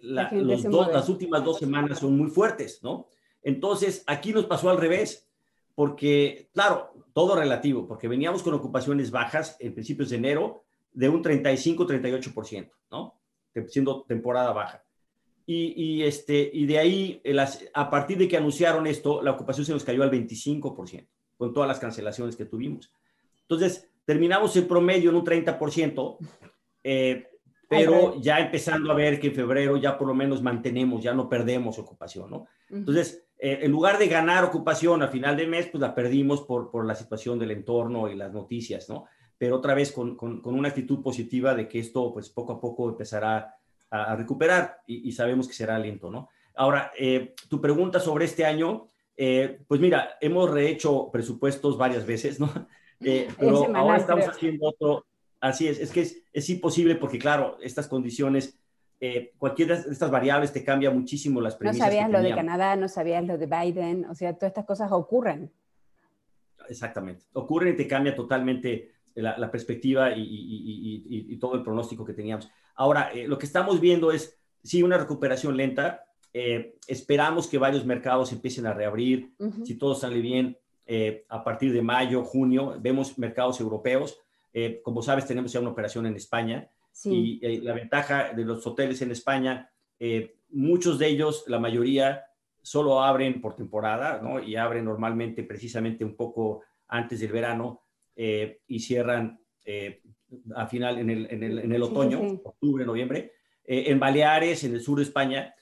las últimas dos semanas son muy fuertes, ¿no? Entonces, aquí nos pasó al revés, porque, claro, todo relativo, porque veníamos con ocupaciones bajas en principios de enero de un 35-38%, ¿no? Siendo temporada baja. Y, este, y de ahí, a partir de que anunciaron esto, la ocupación se nos cayó al 25%, con todas las cancelaciones que tuvimos. Entonces, terminamos en promedio en un 30%, eh, pero ya empezando a ver que en febrero ya por lo menos mantenemos, ya no perdemos ocupación, ¿no? Entonces, eh, en lugar de ganar ocupación al final de mes, pues la perdimos por, por la situación del entorno y las noticias, ¿no? Pero otra vez con, con, una actitud positiva de que esto, pues poco a poco empezará a, recuperar y, sabemos que será lento, ¿no? Ahora, eh, tu pregunta sobre este año, eh, pues mira, hemos rehecho presupuestos varias veces, ¿no? pero ahora estamos haciendo otro, así es, es que es, es imposible porque, claro, estas condiciones eh, cualquiera de estas variables te cambia muchísimo las premisas. No sabías lo de Canadá, no sabías lo de Biden, o sea, todas estas cosas ocurren. Exactamente, ocurren y te cambia totalmente la, perspectiva y, todo el pronóstico que teníamos. Ahora, eh, lo que estamos viendo es, sí, una recuperación lenta. Eh, esperamos que varios mercados empiecen a reabrir, si todo sale bien, a partir de mayo, junio, vemos mercados europeos. como sabes, tenemos ya una operación en España y eh, la ventaja de los hoteles en España, eh, muchos de ellos, la mayoría, solo abren por temporada, ¿no? Y abren normalmente precisamente un poco antes del verano eh, y cierran a final en el, en el, en el otoño, octubre, noviembre. en Baleares, en el sur de España,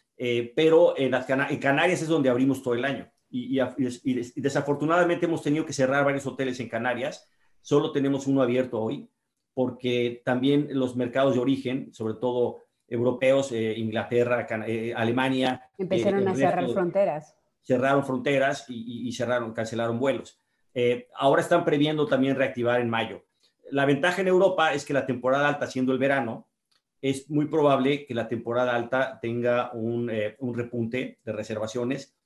pero en, las en Canarias es donde abrimos todo el año. Y, y, desafortunadamente hemos tenido que cerrar varios hoteles en Canarias. Solo tenemos uno abierto hoy porque también los mercados de origen, sobre todo europeos, eh, Inglaterra, eh, Alemania. Empezaron eh, a cerrar fronteras. Cerraron fronteras y, cerraron, cancelaron vuelos. Ahora están previendo también reactivar en mayo. La ventaja en Europa es que la temporada alta, siendo el verano, es muy probable que la temporada alta tenga un, repunte de reservaciones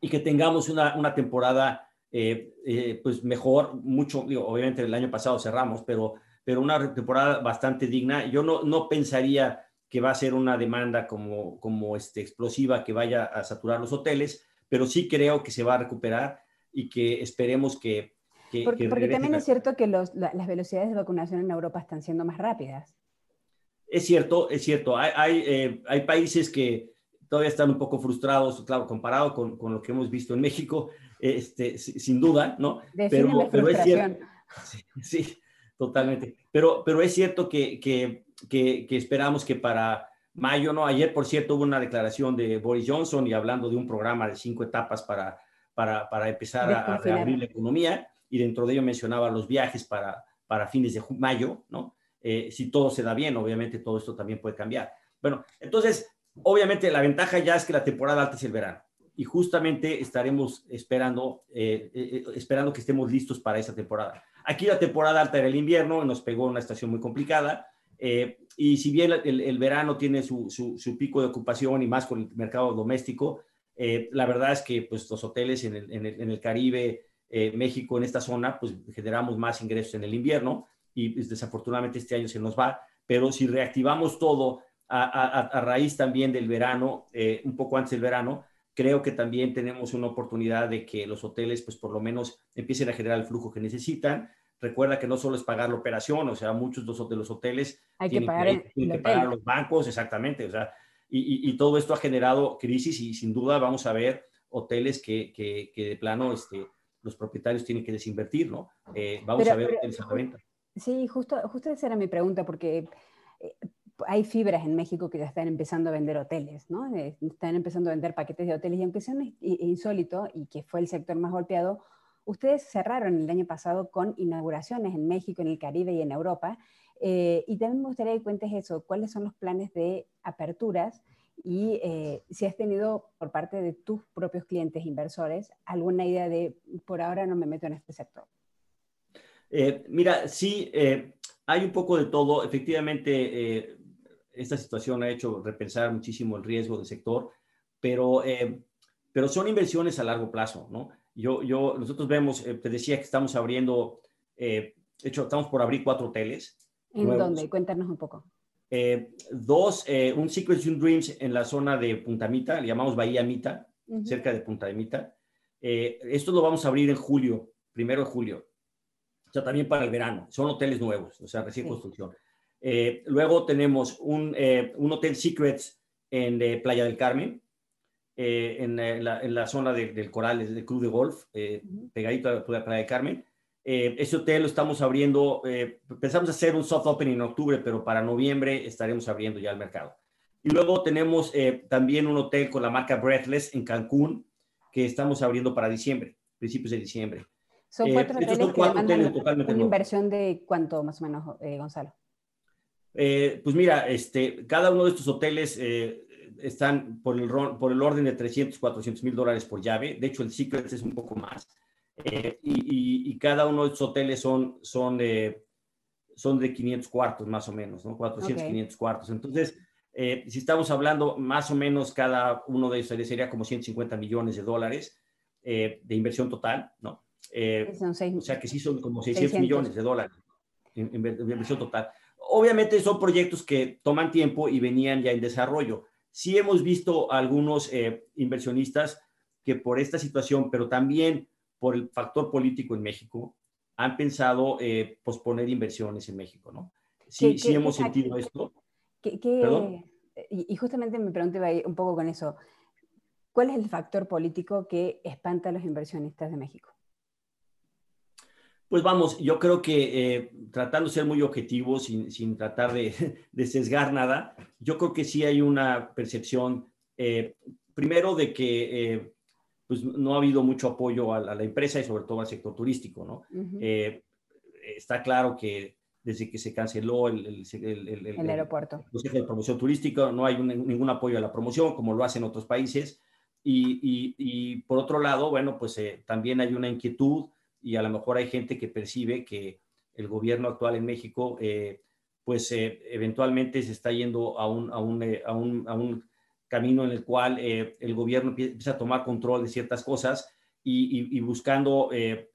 y que tengamos una, una temporada pues mejor, mucho, obviamente el año pasado cerramos, pero pero una temporada bastante digna. Yo no, no pensaría que va a ser una demanda como, como este, explosiva que vaya a saturar los hoteles, pero sí creo que se va a recuperar y que esperemos que... porque, también es cierto que las velocidades de vacunación en Europa están siendo más rápidas. Es cierto, es cierto. Hay, hay, eh, hay países que todavía están un poco frustrados, claro, comparado con, con lo que hemos visto en México, este, sin duda, ¿no? pero, pero es cierto. Sí, sí, Totalmente. Pero, pero es cierto que, que, que, esperamos que para mayo, ¿no? Ayer, por cierto, hubo una declaración de Boris Johnson y hablando de un programa de cinco etapas para, para, para empezar a, reabrir la economía y dentro de ello mencionaba los viajes para, para fines de mayo, ¿no? Eh, si todo se da bien, obviamente todo esto también puede cambiar. Bueno, entonces, obviamente la ventaja ya es que la temporada alta es el verano y justamente estaremos esperando, eh, eh, esperando que estemos listos para esa temporada. Aquí la temporada alta era el invierno, nos pegó una estación muy complicada. Eh, y si bien el, verano tiene su, su, pico de ocupación y más con el mercado doméstico, eh, la verdad es que pues, los hoteles en el, en el, en el Caribe, eh, México, en esta zona, pues generamos más ingresos en el invierno y pues, desafortunadamente este año se nos va. Pero si reactivamos todo a, a, a raíz también del verano, un poco antes del verano, creo que también tenemos una oportunidad de que los hoteles, pues por lo menos empiecen a generar el flujo que necesitan. Recuerda que no solo es pagar la operación, o sea, muchos de los hoteles Hay que pagar, que pagar los bancos, exactamente, o sea, y, y, todo esto ha generado crisis y sin duda vamos a ver hoteles que, que, que de plano este, los propietarios tienen que desinvertir, ¿no? Eh, vamos a ver hoteles a la venta. Sí, justo, justo esa era mi pregunta, porque eh, hay fibras en México que ya están empezando a vender hoteles, ¿no? Eh, están empezando a vender paquetes de hoteles y aunque sea insólito y que fue el sector más golpeado, ustedes cerraron el año pasado con inauguraciones en México, en el Caribe y en Europa. Eh, y también me gustaría que cuentes eso, cuáles son los planes de aperturas y eh, si has tenido por parte de tus propios clientes inversores alguna idea de por ahora no me meto en este sector. Eh, mira, sí, eh, hay un poco de todo. Efectivamente, esta situación ha hecho repensar muchísimo el riesgo del sector, pero, pero son inversiones a largo plazo, ¿no? Yo, yo, nosotros vemos, te decía que estamos abriendo, de hecho, estamos por abrir cuatro hoteles. ¿En dónde? Cuéntanos un poco. Eh, dos, eh, un Secrets and Dreams en la zona de Punta Mita, le llamamos Bahía Mita, cerca de Punta de Mita. Eh, esto lo vamos a abrir en julio, primero de julio. O sea, también para el verano. Son hoteles nuevos, o sea, recién construcción. luego tenemos un, un, Hotel Secrets en Playa del Carmen, en la, en, la, zona del Coral, del Club de Golf, pegadito a la Playa del Carmen. Eh, ese hotel lo estamos abriendo, eh, pensamos hacer un soft opening en octubre, pero para noviembre estaremos abriendo ya el mercado. Y luego tenemos eh, también un hotel con la marca Breathless en Cancún, que estamos abriendo para diciembre, principios de diciembre. Son cuatro hoteles son cuatro hoteles totalmente una inversión de cuánto más o menos, Gonzalo. pues mira, este, cada uno de estos hoteles están por el, por el orden de 300, 400 mil dólares por llave. De hecho, el Secret es un poco más. Eh, y, cada uno de estos hoteles son, son, de, son de 500 cuartos más o menos, ¿no? 400, 500 cuartos. Entonces, eh, si estamos hablando más o menos cada uno de ellos sería como 150 millones de dólares eh, de inversión total, ¿no? o sea que sí son como 600, millones de dólares en, inversión total. Obviamente son proyectos que toman tiempo y venían ya en desarrollo. Sí hemos visto algunos inversionistas que por esta situación, pero también por el factor político en México, han pensado eh, posponer inversiones en México, ¿no? Sí, sí hemos sentido esto. y, justamente me pregunté un poco con eso. ¿Cuál es el factor político que espanta a los inversionistas de México? Pues vamos, yo creo que eh, tratando de ser muy objetivo, sin, sin tratar de, de, sesgar nada, yo creo que sí hay una percepción, eh, primero, de que pues no ha habido mucho apoyo a, la empresa y sobre todo al sector turístico, ¿no? Eh, está claro que desde que se canceló el, el, el, aeropuerto. El de promoción turística, no hay ningún apoyo a la promoción como lo hacen otros países. Y, y, por otro lado, bueno, pues eh, también hay una inquietud y a lo mejor hay gente que percibe que el gobierno actual en México, eh, pues eventualmente se está yendo a un, a un, a un, a un camino en el cual eh, el gobierno empieza a tomar control de ciertas cosas y, buscando eh,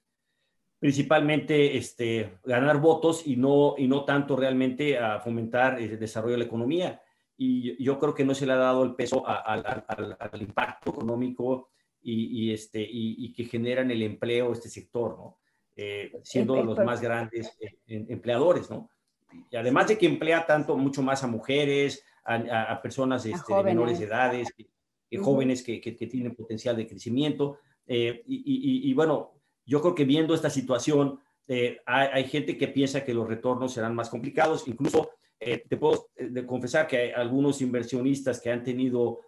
principalmente este, ganar votos y no, y no tanto realmente a fomentar el desarrollo de la economía. Y yo creo que no se le ha dado el peso al impacto económico y, este, y, que generan el empleo este sector, ¿no? Eh, siendo los más grandes empleadores, ¿no? Y además de que emplea tanto, mucho más a mujeres, a, personas este, de menores edades, jóvenes que, que, tienen potencial de crecimiento. Eh, y, y, bueno, yo creo que viendo esta situación, eh, hay, gente que piensa que los retornos serán más complicados. Incluso eh, te puedo confesar que hay algunos inversionistas que han tenido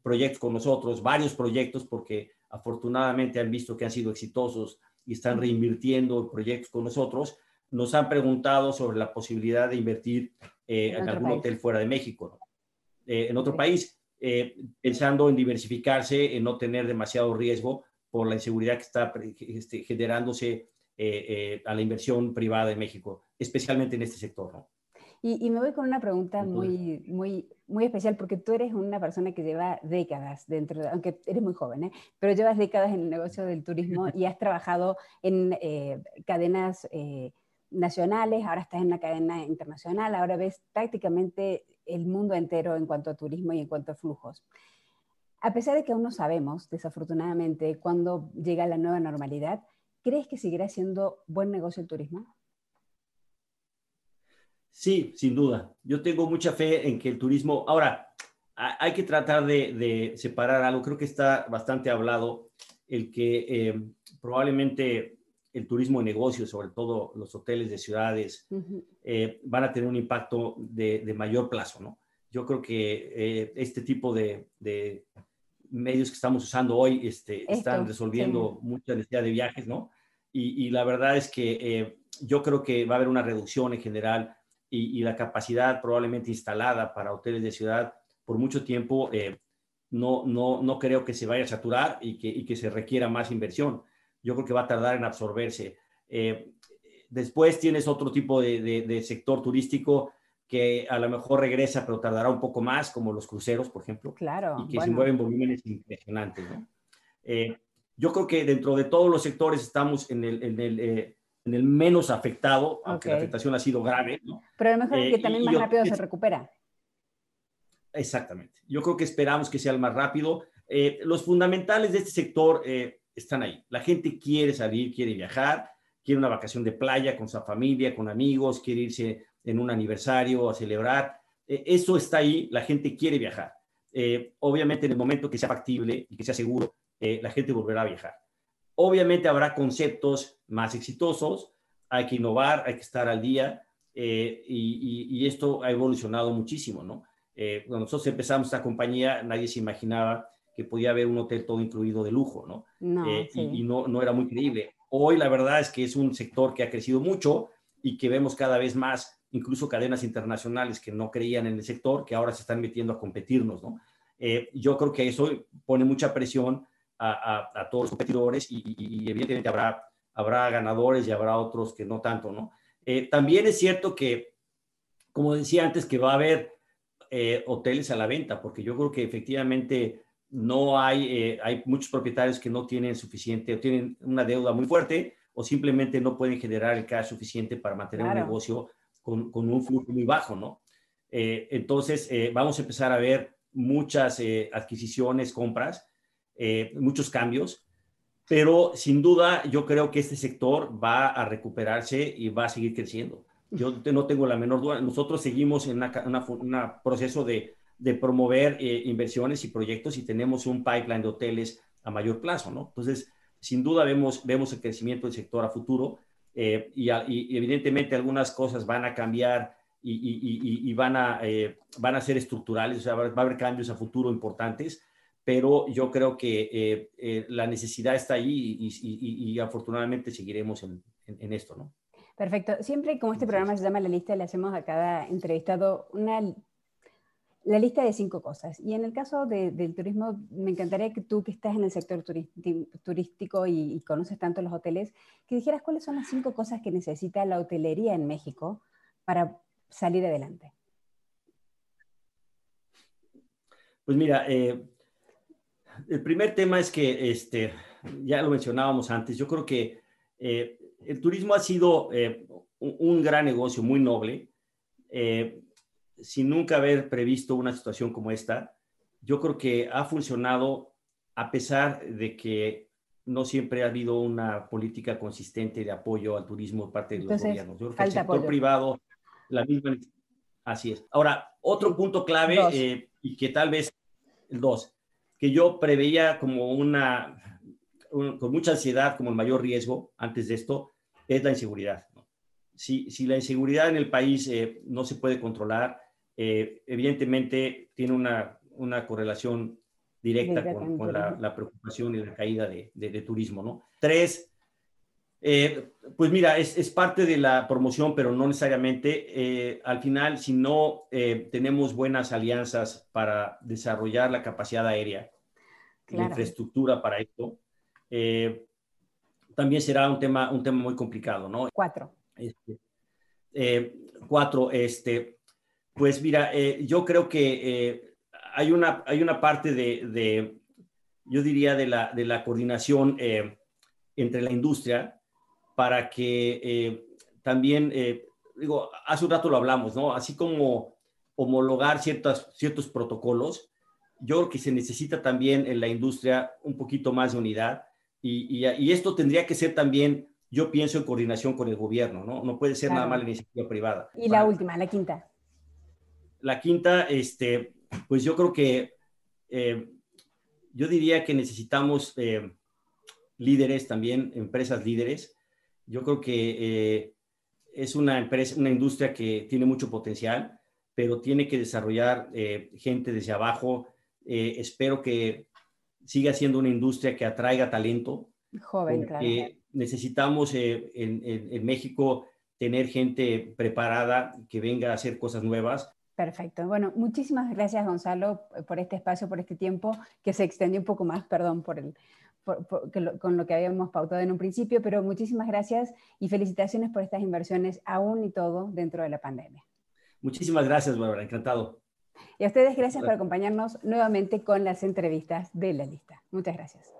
proyectos con nosotros, varios proyectos, porque afortunadamente han visto que han sido exitosos y están reinvirtiendo proyectos con nosotros, nos han preguntado sobre la posibilidad de invertir eh, en, algún hotel fuera de México, eh, en otro país, eh, pensando en diversificarse, en no tener demasiado riesgo por la inseguridad que está este, generándose a la inversión privada en México, especialmente en este sector. ¿no? Y, me voy con una pregunta muy, muy, muy especial, porque tú eres una persona que lleva décadas dentro, de, aunque eres muy joven, pero llevas décadas en el negocio del turismo y has trabajado en cadenas nacionales, ahora estás en una cadena internacional, ahora ves prácticamente el mundo entero en cuanto a turismo y en cuanto a flujos. A pesar de que aún no sabemos, desafortunadamente, cuándo llega la nueva normalidad, ¿crees que seguirá siendo buen negocio el turismo? Sí, sin duda. Yo tengo mucha fe en que el turismo... Ahora, hay que tratar de, separar algo. Creo que está bastante hablado el que eh, probablemente el turismo de negocios, sobre todo los hoteles de ciudades, eh, van a tener un impacto de, mayor plazo, ¿no? Yo creo que eh, este tipo de, medios que estamos usando hoy este, están resolviendo mucha necesidad de viajes, ¿no? Y, la verdad es que eh, yo creo que va a haber una reducción en general y, la capacidad probablemente instalada para hoteles de ciudad por mucho tiempo, no, no, no creo que se vaya a saturar y que, y que se requiera más inversión. Yo creo que va a tardar en absorberse. después tienes otro tipo de, de sector turístico que a lo mejor regresa, pero tardará un poco más, como los cruceros, por ejemplo. Claro. Y que se mueven volúmenes impresionantes, ¿no? Eh, yo creo que dentro de todos los sectores estamos en el, en el, eh, en el menos afectado, aunque la afectación ha sido grave, ¿no? Pero a lo mejor es que eh, también más rápido se recupera. Exactamente. Yo creo que esperamos que sea el más rápido. los fundamentales de este sector están ahí. La gente quiere salir, quiere viajar, quiere una vacación de playa con su familia, con amigos, quiere irse en un aniversario, a celebrar. Eh, eso está ahí, la gente quiere viajar. Eh, obviamente en el momento que sea factible y que sea seguro, eh, la gente volverá a viajar. Obviamente habrá conceptos más exitosos, hay que innovar, hay que estar al día y, esto ha evolucionado muchísimo, ¿no? cuando nosotros empezamos esta compañía, nadie se imaginaba que podía haber un hotel todo incluido de lujo, ¿no? y, y no, no era muy creíble. Hoy la verdad es que es un sector que ha crecido mucho y que vemos cada vez más incluso cadenas internacionales que no creían en el sector, que ahora se están metiendo a competirnos, ¿no? Eh, yo creo que eso pone mucha presión a, todos los competidores y, evidentemente habrá, habrá ganadores y habrá otros que no tanto, ¿no? Eh, también es cierto que, como decía antes, que va a haber eh, hoteles a la venta, porque yo creo que efectivamente no hay, hay muchos propietarios que no tienen suficiente o tienen una deuda muy fuerte o simplemente no pueden generar el cash suficiente para mantener un negocio con, un flujo muy bajo, ¿no? Eh, entonces, eh, vamos a empezar a ver muchas eh, adquisiciones, compras, muchos cambios, pero sin duda yo creo que este sector va a recuperarse y va a seguir creciendo. Yo no tengo la menor duda. Nosotros seguimos en un proceso de, de promover inversiones y proyectos y tenemos un pipeline de hoteles a mayor plazo, ¿no? Entonces, sin duda vemos, vemos el crecimiento del sector a futuro eh, y, evidentemente algunas cosas van a cambiar y, van, a, eh, van a ser estructurales, o sea, va, a haber cambios a futuro importantes, pero yo creo que eh, la necesidad está ahí y, afortunadamente seguiremos en, en, esto, ¿no? Perfecto. Siempre como este programa se llama La Lista, le hacemos a cada entrevistado una la lista de cinco cosas. Y en el caso del turismo, me encantaría que tú, que estás en el sector turístico y, conoces tanto los hoteles, que dijeras cuáles son las cinco cosas que necesita la hotelería en México para salir adelante. Pues mira, eh, el primer tema es que, este, ya lo mencionábamos antes, yo creo que eh, el turismo ha sido eh, un, gran negocio, muy noble sin nunca haber previsto una situación como esta, yo creo que ha funcionado a pesar de que no siempre ha habido una política consistente de apoyo al turismo por parte de los gobiernos. Yo creo que el sector privado, la misma. Así es. Ahora, otro punto clave eh, y que tal vez, el dos, que yo preveía como una, con mucha ansiedad, como el mayor riesgo antes de esto, es la inseguridad. Si, si, la inseguridad en el país eh, no se puede controlar, eh, evidentemente tiene una, una correlación directa con, la, preocupación y la caída de, de, turismo, ¿no? Tres, eh, pues mira, es, es, parte de la promoción, pero no necesariamente. Eh, al final, si no tenemos buenas alianzas para desarrollar la capacidad aérea, la infraestructura para esto, también será un tema, un tema muy complicado, ¿no? Cuatro. Este, cuatro, este, pues mira, eh, yo creo que eh, hay, una, hay una parte de, yo diría, de la, de la coordinación eh, entre la industria para que también, digo, hace un rato lo hablamos, ¿no? Así como homologar ciertas, ciertos protocolos, yo creo que se necesita también en la industria un poquito más de unidad y, y, esto tendría que ser también, yo pienso, en coordinación con el gobierno, ¿no? No puede ser nada más la iniciativa privada. Y la última, la quinta. La quinta, este, pues yo creo que eh, yo diría que necesitamos eh, líderes también, empresas líderes. Yo creo que eh, es una empresa, una industria que tiene mucho potencial, pero tiene que desarrollar gente desde abajo. espero que siga siendo una industria que atraiga talento. Joven, claro. Necesitamos en, en México tener gente preparada que venga a hacer cosas nuevas Perfecto. Bueno, muchísimas gracias Gonzalo por este espacio, por este tiempo que se extendió un poco más, perdón por el, con lo que habíamos pautado en un principio, pero muchísimas gracias y felicitaciones por estas inversiones aún y todo dentro de la pandemia. Muchísimas gracias, Bárbara, encantado. Y a ustedes gracias por acompañarnos nuevamente con las entrevistas de la lista. Muchas gracias.